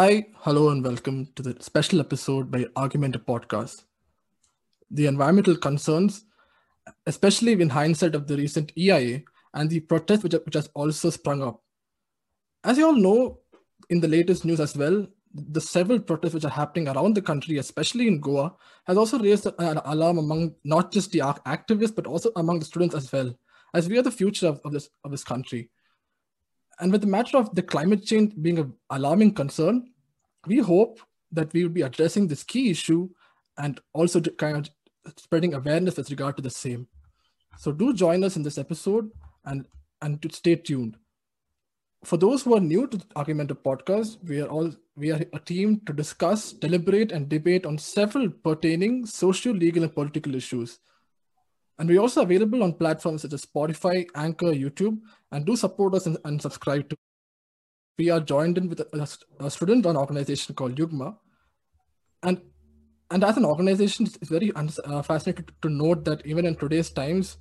Hi, hello, and welcome to the special episode by Argumented Podcast. The environmental concerns, especially in hindsight of the recent EIA and the protest which, which has also sprung up. As you all know, in the latest news as well, the several protests which are happening around the country, especially in Goa, has also raised an alarm among not just the activists but also among the students as well, as we are the future of, of this of this country. And with the matter of the climate change being an alarming concern, we hope that we will be addressing this key issue and also kind of spreading awareness with regard to the same. So do join us in this episode and and to stay tuned. For those who are new to the Argumented podcast, we are all we are a team to discuss, deliberate, and debate on several pertaining social, legal, and political issues. And we're also available on platforms such as Spotify, Anchor, YouTube, and do support us and, and subscribe to. We are joined in with a, a student run organization called Yugma. And, and as an organization, it's very uh, fascinating to, to note that even in today's times,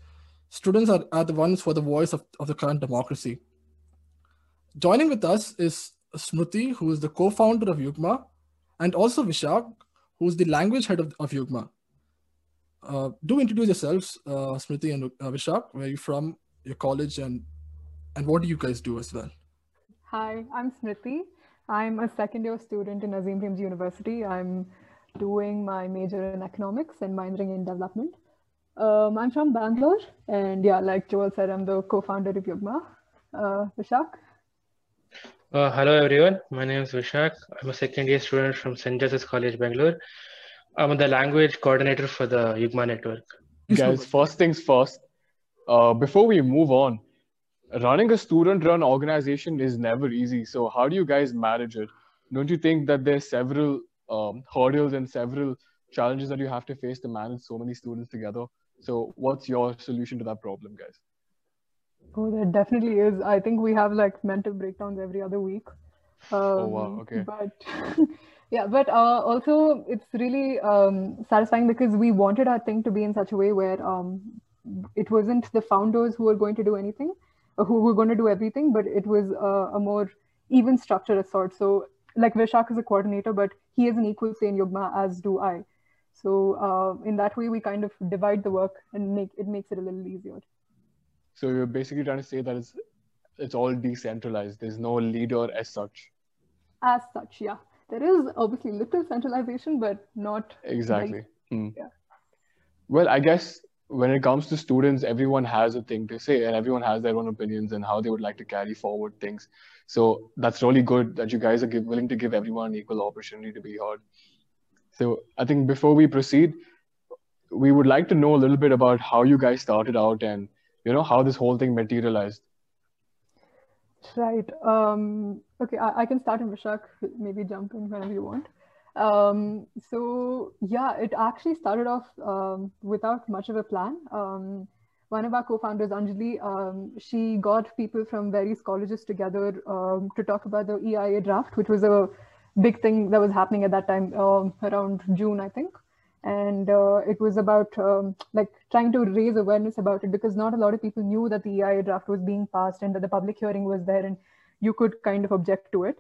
students are, are the ones for the voice of, of the current democracy. Joining with us is Smriti, who is the co-founder of Yugma, and also Vishak, who is the language head of, of Yugma. Uh, do introduce yourselves, uh, Smriti and uh, Vishak. Where are you from? Your college and and what do you guys do as well? Hi, I'm Smriti. I'm a second year student in Azim Premji University. I'm doing my major in economics and minoring in development. Um, I'm from Bangalore, and yeah, like Joel said, I'm the co-founder of Yugma. Uh, Vishak. Uh, hello everyone, my name is Vishak. I'm a second year student from St. Joseph's College, Bangalore. I'm the language coordinator for the Yugma network. Guys, first things first, uh, before we move on, running a student run organization is never easy. So, how do you guys manage it? Don't you think that there's several um, hurdles and several challenges that you have to face to manage so many students together? So, what's your solution to that problem, guys? Oh, there definitely is. I think we have like mental breakdowns every other week. Um, oh wow! Um, okay. But yeah but uh, also it's really um, satisfying because we wanted our thing to be in such a way where um, it wasn't the founders who were going to do anything uh, who were going to do everything but it was uh, a more even structure of sorts. So like vishak is a coordinator but he has an equal say in yugma as do i. So uh, in that way we kind of divide the work and make it makes it a little easier. So you're basically trying to say that it's it's all decentralized. There's no leader as such? As such yeah there is obviously little centralization, but not exactly. Hmm. Yeah. Well, I guess when it comes to students, everyone has a thing to say, and everyone has their own opinions and how they would like to carry forward things. So that's really good that you guys are give, willing to give everyone equal opportunity to be heard. So I think before we proceed, we would like to know a little bit about how you guys started out and you know how this whole thing materialized. Right. Um, okay, I, I, can start in Vishak, maybe jump in whenever you want. Um, so yeah, it actually started off um, without much of a plan. Um, one of our co-founders, Anjali, um, she got people from various colleges together um, to talk about the EIA draft, which was a big thing that was happening at that time around June, I think and uh, it was about um, like trying to raise awareness about it because not a lot of people knew that the EIA draft was being passed and that the public hearing was there and you could kind of object to it.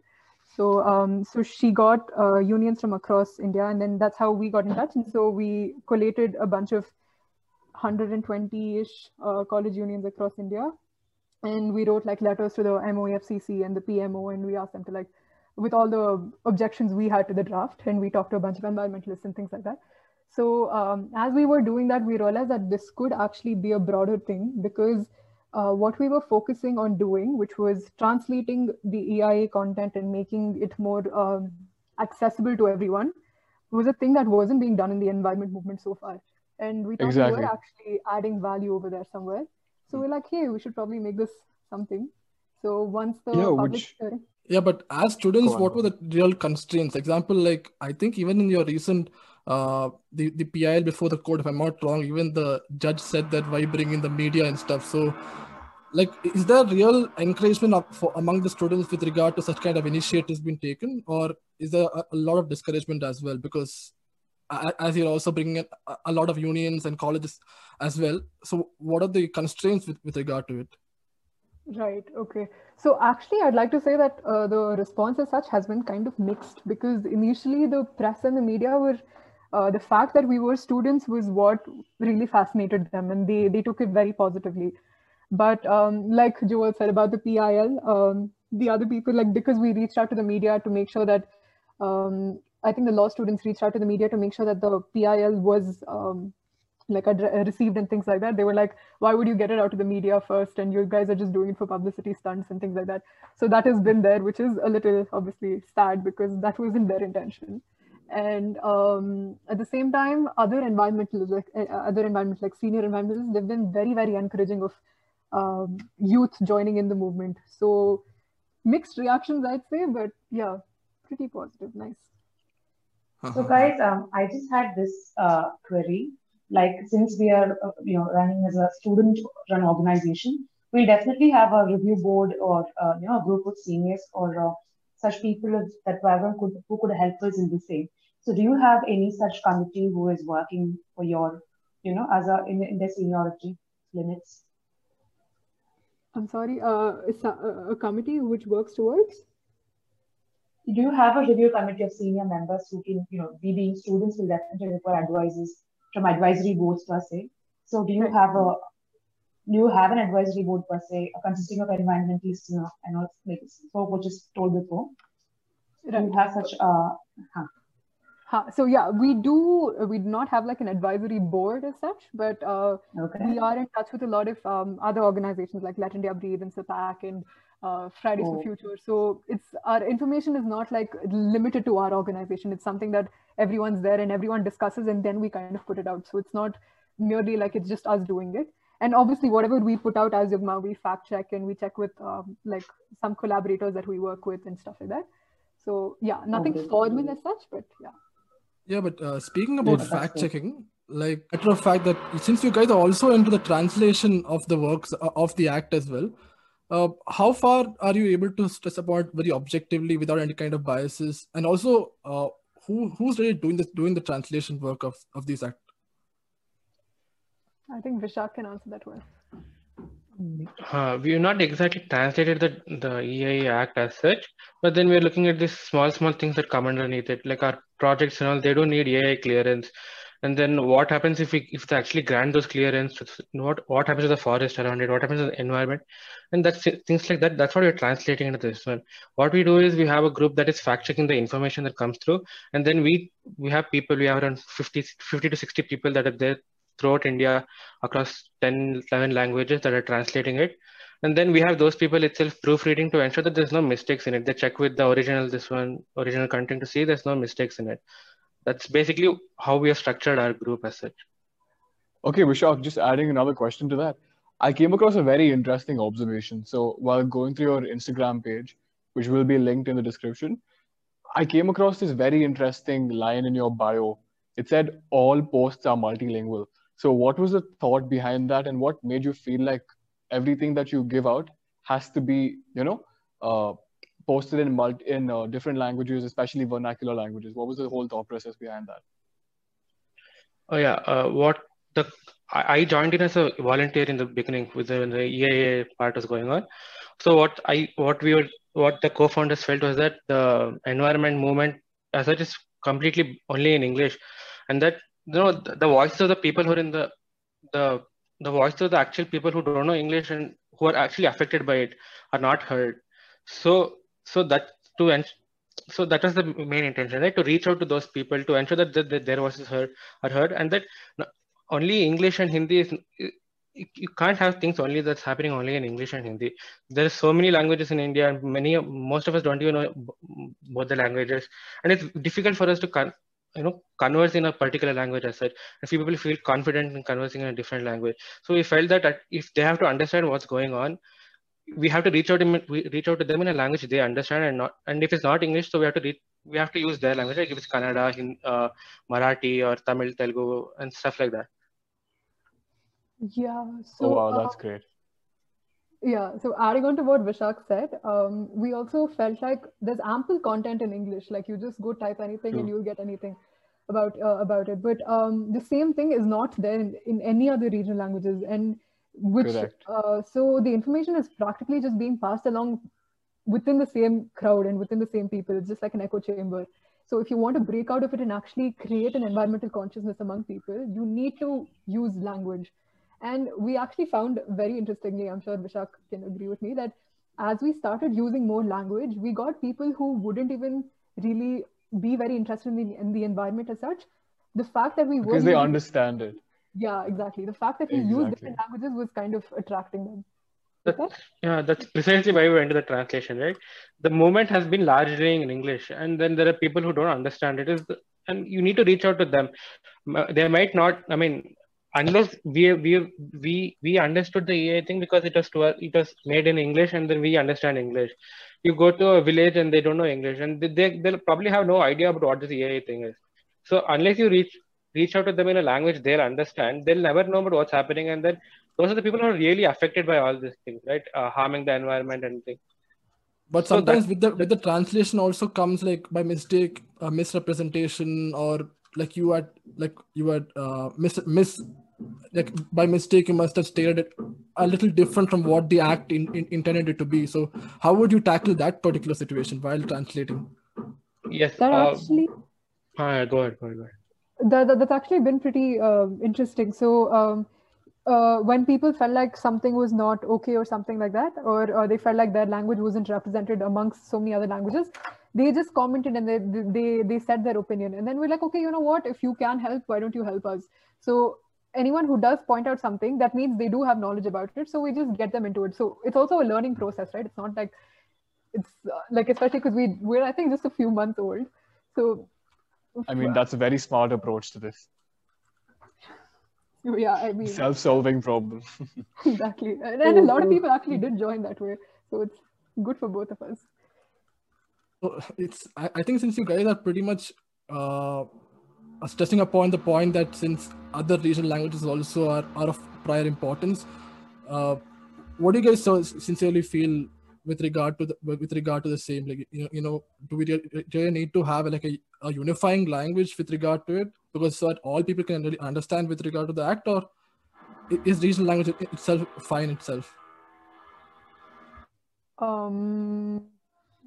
So um, so she got uh, unions from across India and then that's how we got in touch. And so we collated a bunch of 120-ish uh, college unions across India. And we wrote like letters to the MOEFCC and the PMO and we asked them to like with all the objections we had to the draft and we talked to a bunch of environmentalists and things like that so um, as we were doing that, we realized that this could actually be a broader thing because uh, what we were focusing on doing, which was translating the EIA content and making it more um, accessible to everyone, was a thing that wasn't being done in the environment movement so far. And we thought exactly. we were actually adding value over there somewhere. So we're like, hey, we should probably make this something. So once the yeah, public which... hearing, yeah, but as students, what were the real constraints? Example, like I think even in your recent uh, the the PIL before the court, if I'm not wrong, even the judge said that why bring in the media and stuff. So, like, is there real encouragement for, among the students with regard to such kind of initiatives being taken, or is there a, a lot of discouragement as well? Because as you're also bringing in a lot of unions and colleges as well. So, what are the constraints with, with regard to it? Right. Okay. So actually, I'd like to say that uh, the response as such has been kind of mixed because initially the press and the media were uh, the fact that we were students was what really fascinated them, and they they took it very positively. But um, like Joel said about the PIL, um, the other people like because we reached out to the media to make sure that um, I think the law students reached out to the media to make sure that the PIL was um, like received and things like that. They were like, why would you get it out to the media first? And you guys are just doing it for publicity stunts and things like that. So that has been there, which is a little obviously sad because that wasn't their intention. And um, at the same time, other environmentalists, like uh, other environments, like senior environmentalists, they've been very, very encouraging of um, youth joining in the movement. So mixed reactions, I'd say, but yeah, pretty positive. Nice. So guys, um, I just had this uh, query like since we are uh, you know running as a student run organization we'll definitely have a review board or uh, you know a group of seniors or uh, such people that could who could help us in the same so do you have any such committee who is working for your you know as a in, in the seniority limits i'm sorry uh a, a committee which works towards do you have a review committee of senior members who can, you know, we being students will definitely require advisors from advisory boards per se. So do you have a do you have an advisory board per se consisting of environmentalists you know, and all like so which is told before? Right. Do you have such a huh. So yeah, we do. We do not have like an advisory board as such, but uh, okay. we are in touch with a lot of um, other organizations like Let India Breathe and SIPAC and uh, Fridays oh. for Future. So it's our information is not like limited to our organization. It's something that everyone's there and everyone discusses, and then we kind of put it out. So it's not merely like it's just us doing it. And obviously, whatever we put out as Yugma, we fact check and we check with um, like some collaborators that we work with and stuff like that. So yeah, nothing okay. formal as such, but yeah. Yeah, but uh, speaking about yeah, fact checking, like matter of fact that since you guys are also into the translation of the works uh, of the act as well, uh, how far are you able to stress about very objectively without any kind of biases? And also uh, who who's really doing this doing the translation work of of these act? I think vishak can answer that well uh, we have not exactly translated the the EIA Act as such, but then we're looking at these small small things that come underneath it, like our projects and all. They don't need EIA clearance, and then what happens if we if they actually grant those clearance what what happens to the forest around it? What happens to the environment? And that's things like that. That's what we're translating into this one. What we do is we have a group that is fact checking the information that comes through. And then we we have people we have around 50 50 to 60 people that are there throughout india across 10 11 languages that are translating it and then we have those people itself proofreading to ensure that there's no mistakes in it they check with the original this one original content to see there's no mistakes in it that's basically how we have structured our group as such. Okay, Vishak, just adding another question to that. I came across a very interesting observation. So while going through your Instagram page, which will be linked in the description, I came across this very interesting line in your bio. It said all posts are multilingual. So what was the thought behind that and what made you feel like everything that you give out has to be, you know, uh, posted in multi, in uh, different languages, especially vernacular languages? What was the whole thought process behind that? Oh yeah, uh, what the I joined in as a volunteer in the beginning with the, the EIA part was going on. So what I what we were what the co-founders felt was that the environment movement as such is completely only in English, and that you know the, the voices of the people who are in the the the voices of the actual people who don't know English and who are actually affected by it are not heard. So so that to so that was the main intention right? To reach out to those people to ensure that, that, that their voices heard, are heard and that only english and hindi is you can't have things only that's happening only in english and hindi. There's so many languages in india and many most of us don't even know both the languages. And it's difficult for us to you know converse in a particular language as such. And few people feel confident in conversing in a different language. So we felt that if they have to understand what's going on we have to reach out to we reach out to them in a language they understand and not and if it's not english so we have to read we have to use their language like if it's kannada Hindi, uh, marathi or tamil telugu and stuff like that. Yeah so oh, wow that's uh, great. yeah so adding on to what vishak said um, we also felt like there's ample content in english. Like you just go type anything True. and you'll get anything about uh, about it. But um, the same thing is not there in, in any other regional languages. And which uh, so the information is practically just being passed along within the same crowd and within the same people. It's just like an echo chamber. So if you want to break out of it and actually create an environmental consciousness among people you need to use language. And we actually found very interestingly i'm sure vishak can agree with me that as we started using more language we got people who wouldn't even really be very interested in the, in the environment as such. The fact that we were because they understand it. Yeah exactly. The fact that we exactly. use different languages was kind of attracting them. That, yeah that's precisely why we went to the translation right? The movement has been largely in english and then there are people who don't understand it. Is the, and you need to reach out to them. They might not i mean unless we we we we understood the EA thing because it was to it was made in English and then we understand English. You go to a village and they don't know English and they they'll probably have no idea about what this EA thing is. So unless you reach reach out to them in a language they'll understand, they'll never know about what's happening. And then those are the people who are really affected by all these things, right? Uh, harming the environment and things. But sometimes so with the with the translation also comes like by mistake, a misrepresentation, or like you had like you had uh, mis mis like by mistake you must have stated it a little different from what the act in, in, intended it to be so how would you tackle that particular situation while translating yes that uh, actually uh, go ahead go ahead, go ahead. That, that, that's actually been pretty uh, interesting so um, uh, when people felt like something was not okay or something like that, or, or they felt like their language wasn't represented amongst so many other languages, they just commented and they, they they said their opinion. And then we're like, okay, you know what? If you can help, why don't you help us? So anyone who does point out something, that means they do have knowledge about it. So we just get them into it. So it's also a learning process, right? It's not like it's uh, like especially because we we're I think just a few months old. So I mean that's a very smart approach to this. Yeah, I mean self-solving problem. exactly, and, and a lot of people actually did join that way, so it's good for both of us. So it's I, I think since you guys are pretty much uh, stressing upon the point that since other regional languages also are, are of prior importance, uh, what do you guys so sincerely feel with regard to the with regard to the same? Like you know, you know do we do you need to have like a, a unifying language with regard to it because so that all people can really understand with regard to the act, or is regional language itself fine itself? Um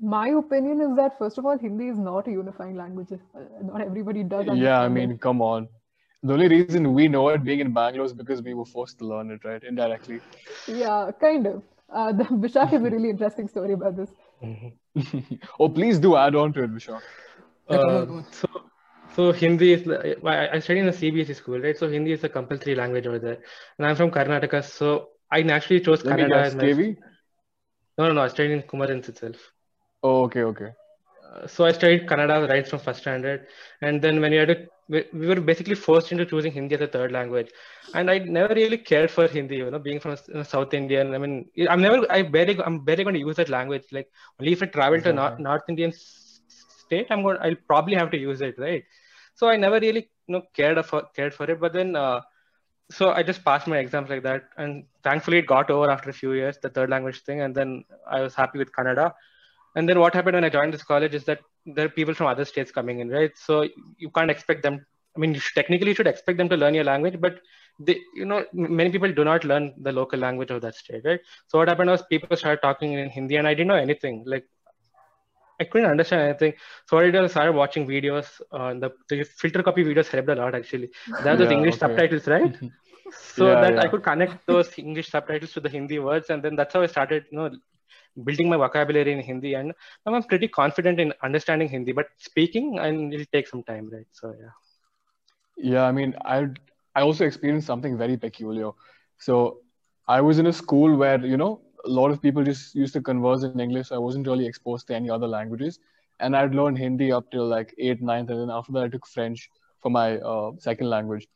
my opinion is that first of all hindi is not a unifying language uh, not everybody does yeah i mean it. come on the only reason we know it being in bangalore is because we were forced to learn it right indirectly yeah kind of uh, the vishak has a really interesting story about this mm-hmm. oh please do add on to it vishak uh, so so Hindi is I study in a CBSE school, right? So Hindi is a compulsory language over there, and I'm from Karnataka, so I naturally chose Let Kannada as my. No, no, no. I studied in Kumarins itself. Oh, okay, okay. Uh, so I studied Kannada right from first standard, and then when you had to, we, we were basically forced into choosing Hindi as a third language, and I never really cared for Hindi. You know, being from South Indian, I mean, I'm never, I barely, I'm barely going to use that language. Like only if I travel exactly. to North, North Indian state, I'm going, I'll probably have to use it, right? So I never really, you know, cared for cared for it. But then, uh, so I just passed my exams like that, and thankfully it got over after a few years, the third language thing, and then I was happy with Kannada and then what happened when I joined this college is that there are people from other states coming in, right? So you can't expect them. I mean, you should, technically should expect them to learn your language, but they, you know, many people do not learn the local language of that state, right? So what happened was people started talking in Hindi, and I didn't know anything. Like I couldn't understand anything. So I did, I started watching videos. Uh, the, the FilterCopy videos helped a lot actually. There are those yeah, English okay. subtitles, right? so yeah, that yeah. I could connect those English subtitles to the Hindi words, and then that's how I started, you know, building my vocabulary in Hindi, and I'm pretty confident in understanding Hindi. But speaking, and it'll take some time, right? So yeah. Yeah, I mean, I I also experienced something very peculiar. So I was in a school where you know a lot of people just used to converse in English. I wasn't really exposed to any other languages, and I'd learned Hindi up till like eighth, ninth, and then after that I took French for my uh, second language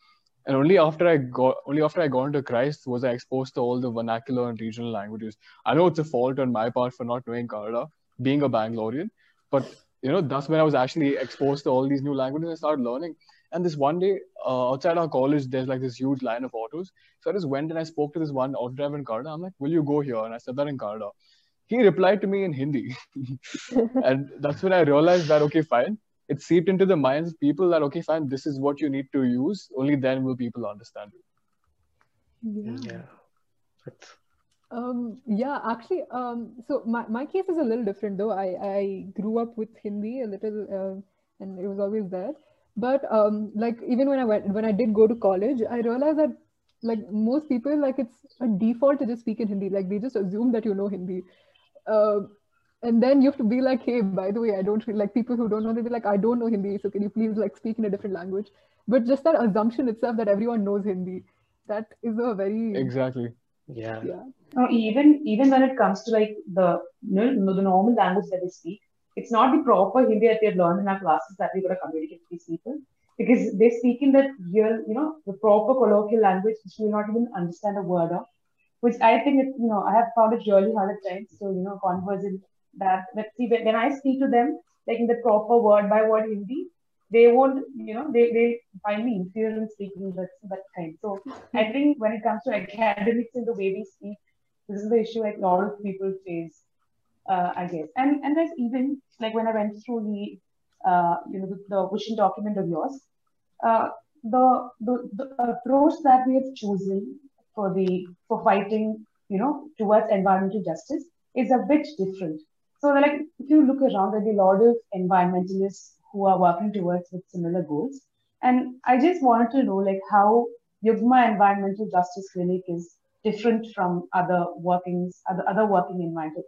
and only after I got only after I got into Christ was I exposed to all the vernacular and regional languages. I know it's a fault on my part for not knowing Kannada, being a Bangalorean, but you know that's when I was actually exposed to all these new languages. I started learning. And this one day uh, outside our college, there's like this huge line of autos. So I just went and I spoke to this one auto driver in Kannada. I'm like, "Will you go here?" And I said that in Kannada. He replied to me in Hindi, and that's when I realized that okay, fine it seeped into the minds of people that okay fine this is what you need to use only then will people understand it yeah, yeah. That's... Um, yeah, actually, um, so my, my case is a little different though. I, I grew up with Hindi a little, uh, and it was always there. But um, like even when I went when I did go to college, I realized that like most people like it's a default to just speak in Hindi. Like they just assume that you know Hindi. Uh, and then you have to be like, hey, by the way, I don't like people who don't know. They be like, I don't know Hindi, so can you please like speak in a different language? But just that assumption itself that everyone knows Hindi, that is a very exactly yeah yeah. No, even even when it comes to like the you know, the normal language that they speak, it's not the proper Hindi that we have learned in our classes that we're going to communicate with these people because they speak in that real, you know, the proper colloquial language which we will not even understand a word of. Which I think, it, you know, I have found it really hard at times to, you know, converse in that. But see, when I speak to them, like in the proper word by word Hindi, they won't, you know, they, they find me inferior in speaking that, that kind. So I think when it comes to academics and the way we speak, this is the issue like a lot of people face, uh, I guess. And and there's even like when I went through the, uh, you know, the, the vision document of yours, uh, the, the the approach that we have chosen for the for fighting, you know, towards environmental justice is a bit different. So like if you look around, there'll be a lot of environmentalists who are working towards with similar goals. And I just wanted to know like how Yugma Environmental Justice Clinic is different from other workings, other, other working environmental,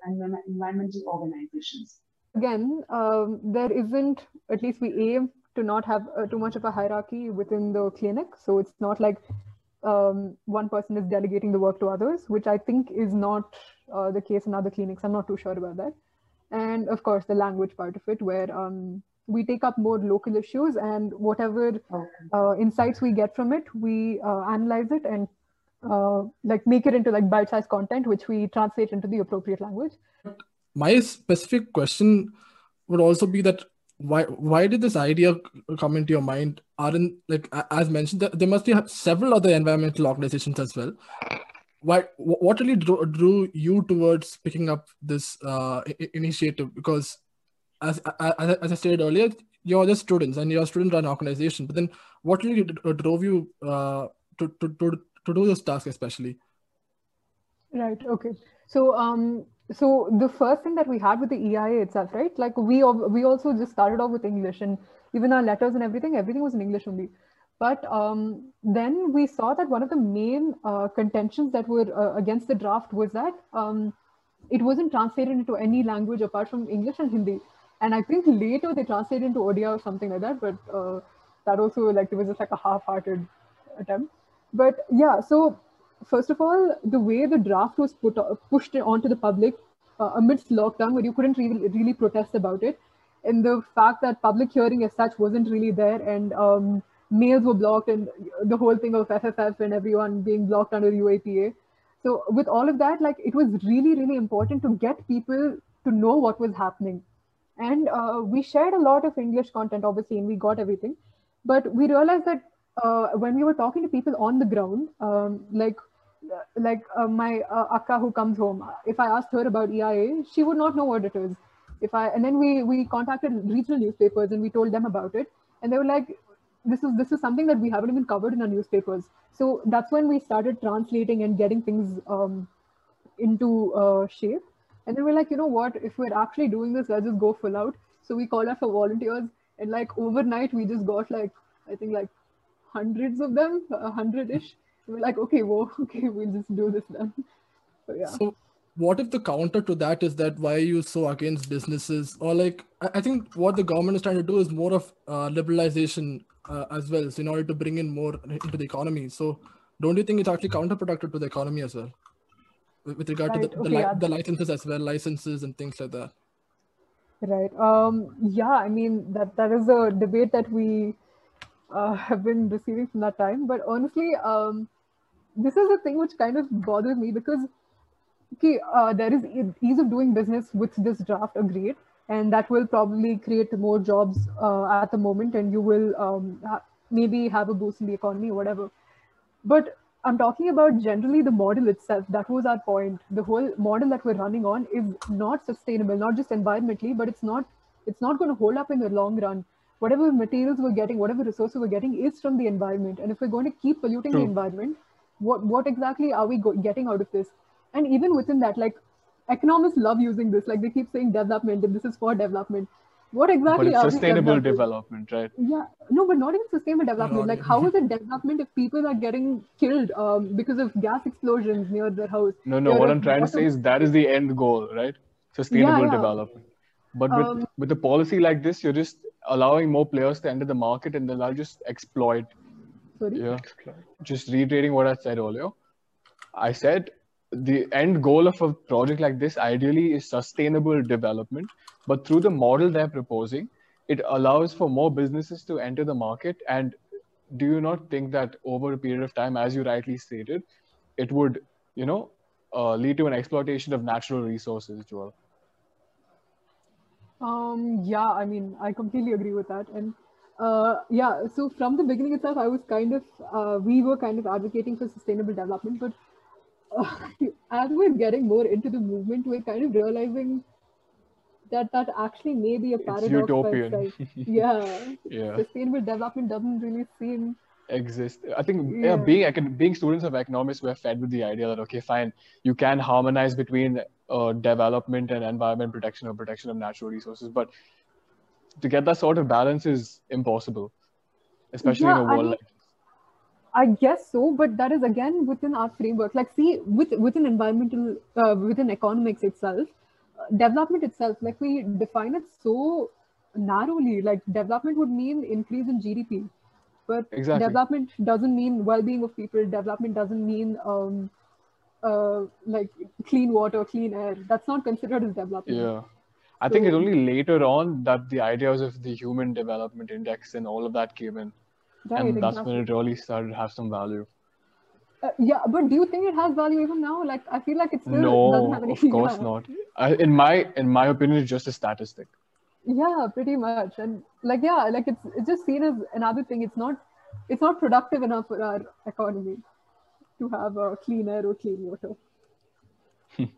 environmental organizations. Again, um, there isn't, at least we aim to not have uh, too much of a hierarchy within the clinic. So it's not like um, one person is delegating the work to others, which I think is not uh, the case in other clinics. I'm not too sure about that. And of course, the language part of it, where um, we take up more local issues and whatever uh, insights we get from it, we uh, analyze it and uh, like make it into like bite-sized content, which we translate into the appropriate language. My specific question would also be that why why did this idea come into your mind? Aren't like as mentioned, there must be several other environmental organizations as well. Why what really drew, drew you towards picking up this uh, initiative? Because as, as, as I stated earlier, you're just students and you're a student-run organization. But then, what really drove you uh, to, to, to, to do this task, especially? Right. Okay. So, um, so the first thing that we had with the EIA itself, right? Like we we also just started off with English, and even our letters and everything, everything was in English only. But um, then we saw that one of the main uh, contentions that were uh, against the draft was that um, it wasn't translated into any language apart from English and Hindi and I think later they translated into Odia or something like that, but uh, that also like it was just like a half-hearted attempt. But yeah, so first of all, the way the draft was put pushed onto the public uh, amidst lockdown, where you couldn't really really protest about it, and the fact that public hearing as such wasn't really there, and um, mails were blocked, and the whole thing of FFF and everyone being blocked under UAPA. So with all of that, like it was really really important to get people to know what was happening. And uh, we shared a lot of english content obviously and we got everything. But we realized that uh, when we were talking to people on the ground um, like like uh, my uh, akka who comes home if i asked her about eia she would not know what it is. If i and then we we contacted regional newspapers and we told them about it. And they were like this is this is something that we haven't even covered in our newspapers so that's when we started translating and getting things um, into uh, shape and then we're like, you know what? If we're actually doing this, let's just go full out. So we called out for volunteers, and like overnight, we just got like I think like hundreds of them, a hundred ish. We're like, okay, whoa, okay, we'll just do this then. So yeah. So what if the counter to that is that why are you so against businesses or like i think what the government is trying to do is more of uh, liberalization uh, as well so in order to bring in more into the economy so don't you think it's actually counterproductive to the economy as well with regard right. to the, the, okay, li- yeah. the licenses as well, licenses and things like that. Right. Um, yeah, I mean, that, that is a debate that we uh, have been receiving from that time. But honestly, um, this is a thing which kind of bothers me because okay, uh, there is ease of doing business with this draft, agreed. And that will probably create more jobs uh, at the moment, and you will um, ha- maybe have a boost in the economy or whatever. But I'm talking about generally the model itself. That was our point. The whole model that we're running on is not sustainable, not just environmentally, but it's not it's not going to hold up in the long run. Whatever materials we're getting, whatever resources we're getting is from the environment. And if we're going to keep polluting True. the environment, what what exactly are we go- getting out of this and even within that like economists love using this. Like they keep saying development and this is for development. What exactly but are sustainable development right? Yeah. No but not even sustainable development. Not like even. how is it development if people are getting killed um, because of gas explosions near their house? No no. You're what I'm trying to say is that is the end goal right? Sustainable yeah. development. But with, Um, with a policy like this you're just allowing more players to enter the market and then they'll just exploit. Sorry? Yeah. Just reiterating what I said earlier. I said the end goal of a project like this ideally is sustainable development, but through the model they're proposing, it allows for more businesses to enter the market. And do you not think that over a period of time, as you rightly stated, it would, you know, uh, lead to an exploitation of natural resources, Joel? Um, yeah, I mean, I completely agree with that. And uh, yeah, so from the beginning itself, I was kind of, uh, we were kind of advocating for sustainable development. But as we're getting more into the movement, we're kind of realizing that that actually may be a paradox. by utopian. itself. yeah, yeah. sustainable development doesn't really seem. exist. I think yeah, Yeah. being being students of economics, we're fed with the idea that okay, fine, you can harmonize between uh, development and environment protection or protection of natural resources, but to get that sort of balance is impossible, especially Yeah, in a world mean- like I guess so, but that is again within our framework. Like, see, with within environmental, uh, within economics itself, uh, development itself, like we define it so narrowly. Like, development would mean increase in GDP, but Exactly. development doesn't mean well-being of people. Development doesn't mean um, uh, like clean water, clean air. That's not considered as development. yeah. I think it's only later on that the ideas of the Human Development Index and all of that came in, Right, and that's exactly. when it really started to have some value. Uh, yeah, but do you think it has value even now? Like, I feel like it still doesn't No, have any. of course not. I, in my in my opinion, it's just a statistic. yeah pretty much and like yeah like it's it's just seen as another thing it's not it's not productive enough for our economy to have a clean air or clean water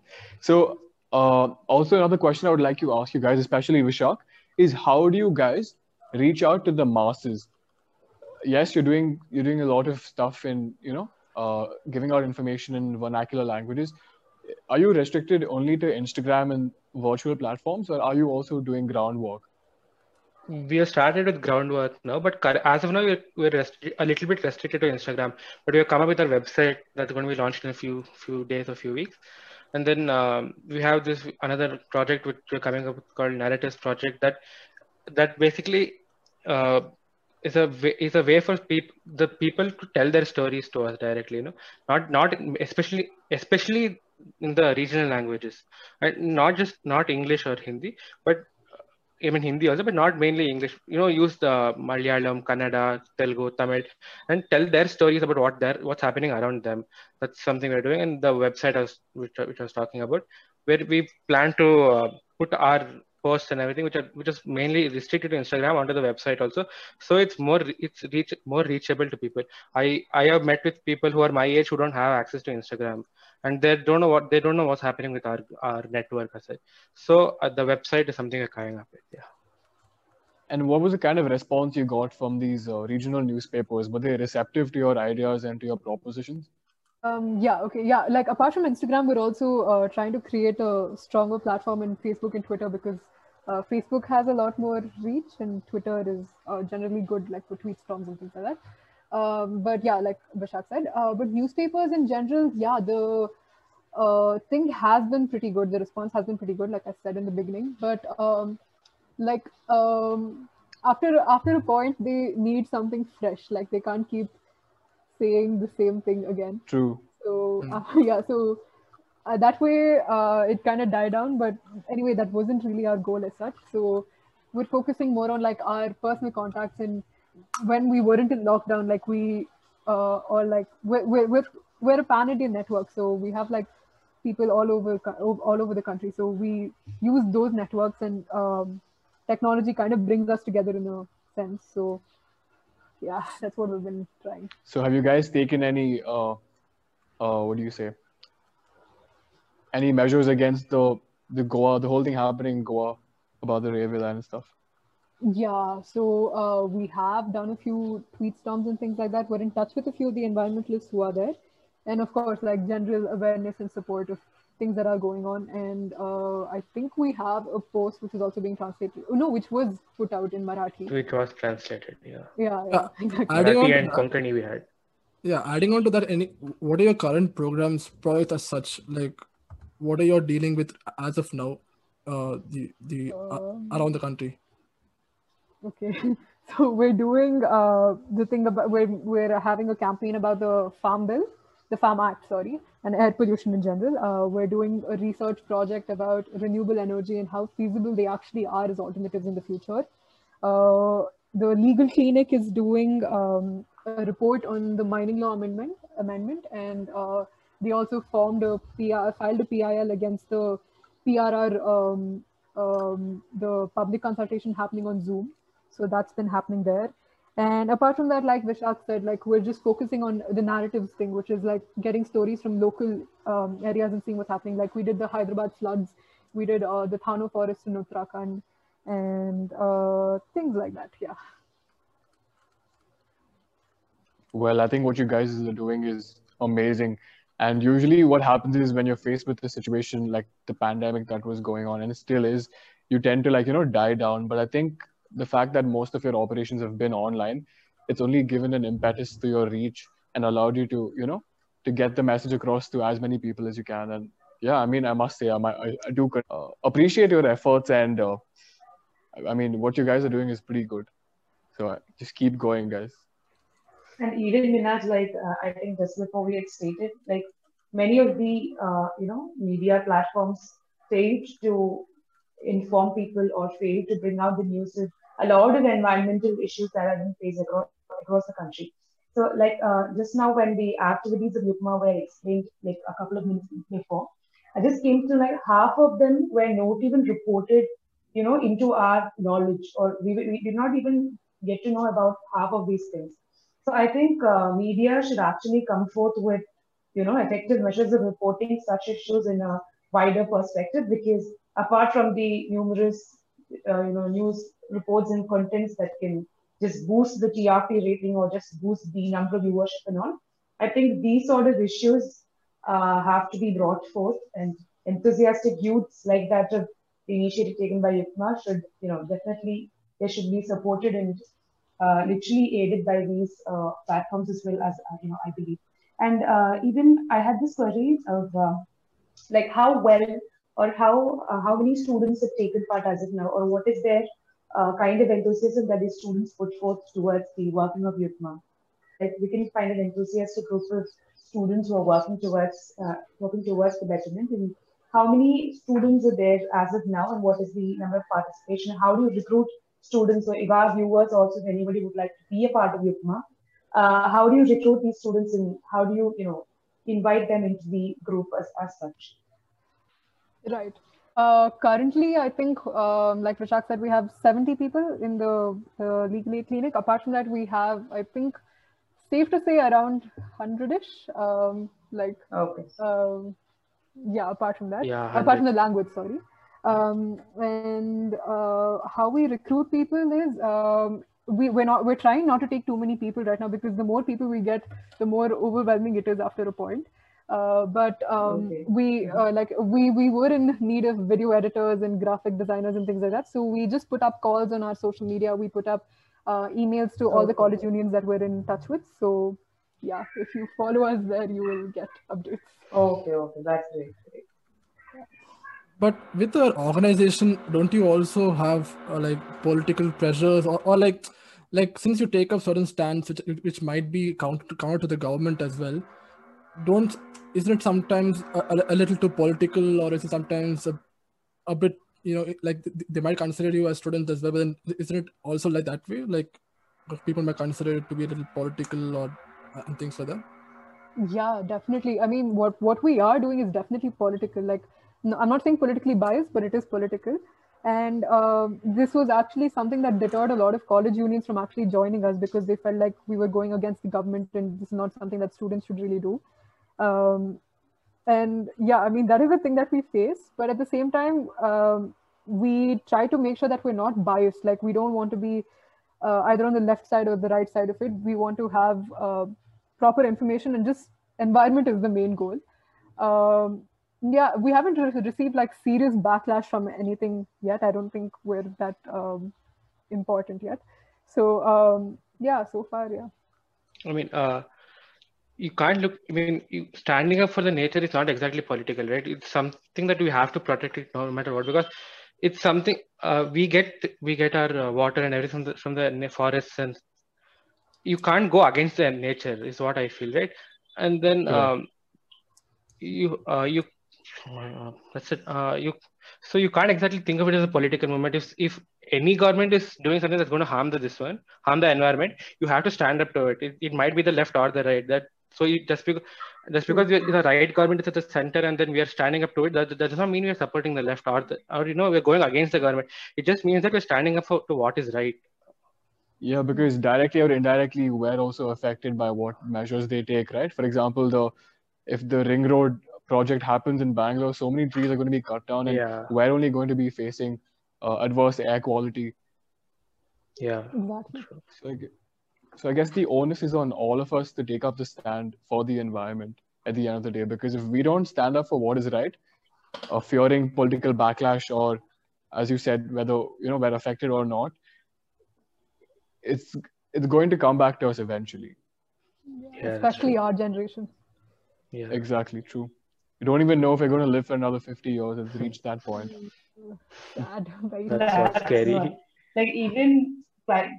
So, uh, also another question I would like to ask you guys, especially Vishak, is how do you guys reach out to the masses? Yes, you're doing you're doing a lot of stuff in you know uh, giving out information in vernacular languages. Are you restricted only to Instagram and virtual platforms, or are you also doing groundwork? we have started with groundwork now, but as of now, we're, we're a little bit restricted to Instagram. But we have come up with our website that's going to be launched in a few few days or few weeks. And then um, we have this another project which we're coming up with called Narratives Project that that basically uh, is a way, is a way for people the people to tell their stories to us directly. You know, not not especially especially in the regional languages, not just not English or Hindi, but even Hindi also, but not mainly English. You know, use the Malayalam, Kannada, Telugu, Tamil, and tell their stories about what they're what's happening around them. That's something we're doing, and the website I was which, I- which I was talking about, where we plan to uh, put our posts and everything, which are which is mainly restricted to Instagram, onto the website also. So it's more it's reach more reachable to people. I I have met with people who are my age who don't have access to Instagram, and they don't know what they don't know what's happening with our our network as such. So uh, the website is something we're coming up with. Yeah. And what was the kind of response you got from these uh, regional newspapers? Were they receptive to your ideas and to your propositions? Um yeah okay yeah like apart from instagram we're also uh, trying to create a stronger platform in facebook and twitter because uh, facebook has a lot more reach and twitter is uh, generally good like for tweet storms and things like that. Um, but yeah like Vishak said uh, but newspapers in general yeah the uh, thing has been pretty good. The response has been pretty good like i said in the beginning. But um, like um, after after a point they need something fresh. Like they can't keep saying the same thing again. True. so uh, yeah so uh, that way uh, it kind of died down but anyway that wasn't really our goal as such. So we're focusing more on like our personal contacts and when we weren't in lockdown like we uh, or like we're, we're, we're, we're a pan-indian network so we have like people all over all over the country. So we use those networks and um, technology kind of brings us together in a sense. So yeah that's what we've been trying So have you guys taken any uh, uh, what do you say? Any measures against the the Goa, the whole thing happening in Goa about the railway line and stuff? Yeah, so uh, we have done a few tweet storms and things like that. We're in touch with a few of the environmentalists who are there. and of course like general awareness and support of things that are going on. And uh, i think we have a post which is also being translated no which was put out in marathi. Which was translated yeah. Yeah, yeah uh, exactly. marathi and konkani we had. Yeah adding on to that any what are your current programs projects as such? Like what are you dealing with as of now uh, the the uh, um, around the country? Okay so we're doing uh, the thing about we're, we're having a campaign about the farm bill the farm act sorry and air pollution in general uh, we're doing a research project about renewable energy and how feasible they actually are as alternatives in the future uh, the legal clinic is doing um, a report on the mining law amendment amendment and uh, they also formed a PR, filed a PIL against the PRR, um, um, the public consultation happening on Zoom. So that's been happening there. And apart from that, like Vishak said, like we're just focusing on the narratives thing, which is like getting stories from local um, areas and seeing what's happening. Like we did the Hyderabad floods, we did uh, the Thano forest in Uttarakhand, and uh, things like that. Yeah. Well, I think what you guys are doing is amazing. And usually, what happens is when you're faced with a situation like the pandemic that was going on, and still is, you tend to like you know die down. But I think the fact that most of your operations have been online, it's only given an impetus to your reach and allowed you to, you know, to get the message across to as many people as you can. And yeah, I mean, I must say, I, I, do uh, appreciate your efforts, and uh, I mean, what you guys are doing is pretty good. So uh, just keep going, guys. And even Minaj, like uh, I think just before we had stated, like many of the uh, you know media platforms failed to inform people or failed to bring out the news a lot of environmental issues that are being faced across, across the country. So, like uh, just now, when the activities of Yugma were explained, like a couple of minutes before, I just came to like half of them were not even reported, you know, into our knowledge, or we, we did not even get to know about half of these things. So, I think uh, media should actually come forth with, you know, effective measures of reporting such issues in a wider perspective, because apart from the numerous, uh, you know, news reports and contents that can just boost the TRP rating or just boost the number of viewership and all. I think these sort of issues uh, have to be brought forth and enthusiastic youths like that of the initiative taken by Yugma should, you know, definitely they should be supported and uh, literally aided by these uh, platforms as well as, uh, you know, I believe. And uh, even I had this query of uh, like how well or how how many students have taken part as of now or what is their uh, kind of enthusiasm that the students put forth towards the working of Yugma. Like we can find an enthusiastic group of students who are working towards uh, working towards the betterment. And how many students are there as of now, and what is the number of participation? How do you recruit students? If our viewers also, if anybody would like to be a part of Yugma, uh, how do you recruit these students, and how do you you know invite them into the group as, as such? Right. Uh, currently, I think, um, like Vishak said, we have 70 people in the uh, legal aid clinic. Apart from that, we have, I think, safe to say around 100-ish. Um, like, okay. Um, yeah, apart from that. Yeah, apart from the language, sorry. Um, and uh, how we recruit people is um, we, we're not we're trying not to take too many people right now because the more people we get, the more overwhelming it is after a point. Uh, but um, okay. we uh, like we we were in need of video editors and graphic designers and things like that. So we just put up calls on our social media. We put up uh, emails to all the college unions that we're in touch with. So yeah, if you follow us there, you will get updates. Okay, okay, that's great. great. But with our organization, don't you also have uh, like political pressures or, or like like since you take up certain stands which, which might be counter counter to the government as well don't isn't it sometimes a, a, little too political or is it sometimes a, a bit you know like they might consider you as students as well but then isn't it also like that way? Like people might consider it to be a little political or uh, and things like that? Yeah definitely. I mean what what we are doing is definitely political. Like no, i'm not saying politically biased but it is political. And uh, this was actually something that deterred a lot of college unions from actually joining us because they felt like we were going against the government and this is not something that students should really do um, and yeah, I mean, that is a thing that we face. But at the same time, um, we try to make sure that we're not biased. Like, we don't want to be uh, either on the left side or the right side of it. We want to have uh, proper information and just environment is the main goal. Um, yeah, we haven't re- received like serious backlash from anything yet. I don't think we're that um, important yet. So um, yeah, so far, yeah. I mean, uh, you can't look. I mean, standing up for the nature is not exactly political, right? It's something that we have to protect it no matter what, because it's something uh, we get. We get our uh, water and everything from the, from the forests, and you can't go against the nature. Is what I feel, right? And then Yeah. um, you uh, you uh, that's it. Uh, you so you can't exactly think of it as a political movement. If if any government is doing something that's going to harm the this one, harm the environment, you have to stand up to it. It, it might be the left or the right. That so you, just because just because we're, the right government is at the center and then we are standing up to it, that, that does not mean we are supporting the left or the or you know we're going against the government. It just means that we're standing up for to what is right. Yeah, because directly or indirectly, we're also affected by what measures they take, right? For example, the if the ring road project happens in Bangalore, so many trees are going to be cut down, and Yeah, we're only going to be facing uh, adverse air quality. yeah. Exactly. So I, gue- so I guess the onus is on all of us to take up the stand for the environment at the end of the day, because if we don't stand up for what is right, uh, fearing political backlash or, as you said, whether you know we're affected or not, it's it's going to come back to us eventually. Yeah, Especially true. our generation. Yeah. Exactly true. You don't even know if we're going to live for another 50 years. It's reached that point. Sad. Very That's sad. what's scary. like even cli-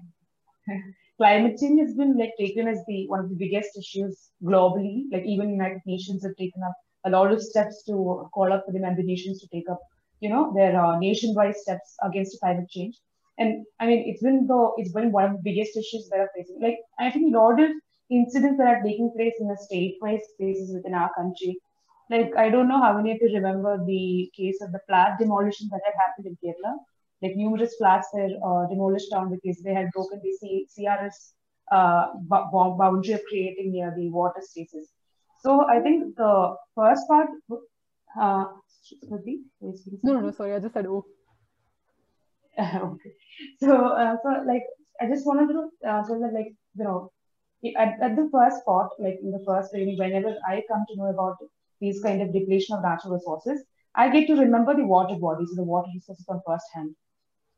climate change has been like taken as the one of the biggest issues globally. Like even United Nations have taken up a lot of steps to call up for the member nations to take up, you know, their uh, nationwide steps against climate change. And I mean, it's been the it's been one of the biggest issues that are facing. Like I think a lot of incidents that are taking place in the state-wise spaces within our country. Like I don't know how many of you remember the case of the flat demolition that had happened in Kerala like numerous flats were uh, demolished down because they had broken the C- CRS uh, b- boundary of creating near the water spaces. So I think the first part, uh, Shruti. No, no, no, sorry. I just said, oh. okay. So, uh, so like, I just wanted to uh, tell that, like, you know, at, at the first part, like in the first training, whenever I come to know about these kind of depletion of natural resources, I get to remember the water bodies, the water resources on first hand.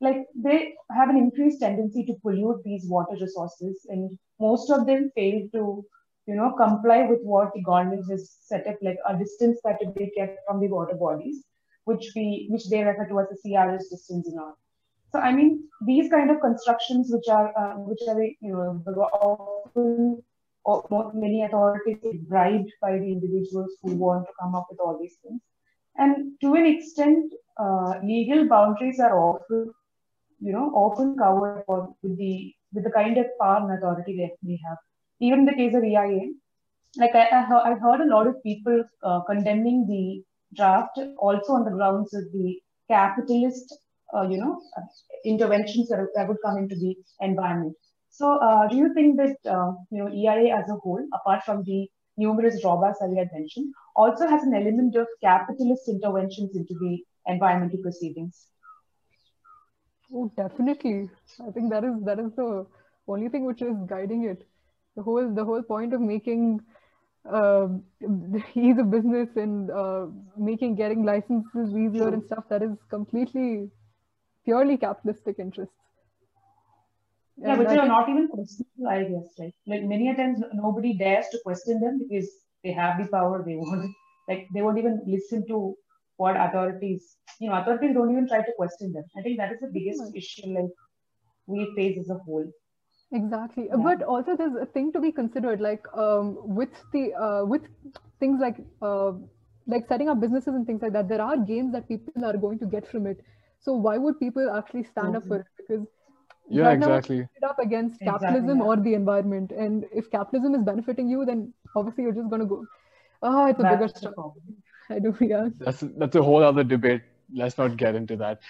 Like they have an increased tendency to pollute these water resources, and most of them fail to, you know, comply with what the government has set up, like a distance that to be kept from the water bodies, which we which they refer to as the CRS distance and all. So I mean, these kind of constructions, which are uh, which are you know often or many authorities bribed by the individuals who want to come up with all these things, and to an extent, uh, legal boundaries are often you know often covered for with the with the kind of power and authority that they have. Even in the case of EIA, like I, I I've heard a lot of people uh, condemning the draft also on the grounds of the capitalist uh, you know, interventions that, that would come into the environment. So, uh, do you think that uh, you know EIA as a whole, apart from the numerous drawbacks that we had mentioned, also has an element of capitalist interventions into the environmental proceedings? Oh, definitely. I think that is that is the only thing which is guiding it. The whole the whole point of making uh, ease of business and uh, making getting licenses easier and stuff that is completely purely capitalistic interests. Yeah, And but they are not even questionable, I guess, right? Like many a times nobody dares to question them because they have the power. They won't like they won't even listen to what authorities, you know, authorities don't even try to question them. I think that is the biggest Right. issue like we face as a whole. Exactly, Yeah. but also there's a thing to be considered, like um, with the uh, with things like uh, like setting up businesses and things like that. There are gains that people are going to get from it. So why would people actually stand up for it? Because Yeah, right now it's exactly. it up against Exactly, capitalism yeah. or the environment, and if capitalism is benefiting you, then obviously you're just going to go. Oh, it's a bigger That's the struggle. I do, yeah. That's that's a whole other debate. Let's not get into that.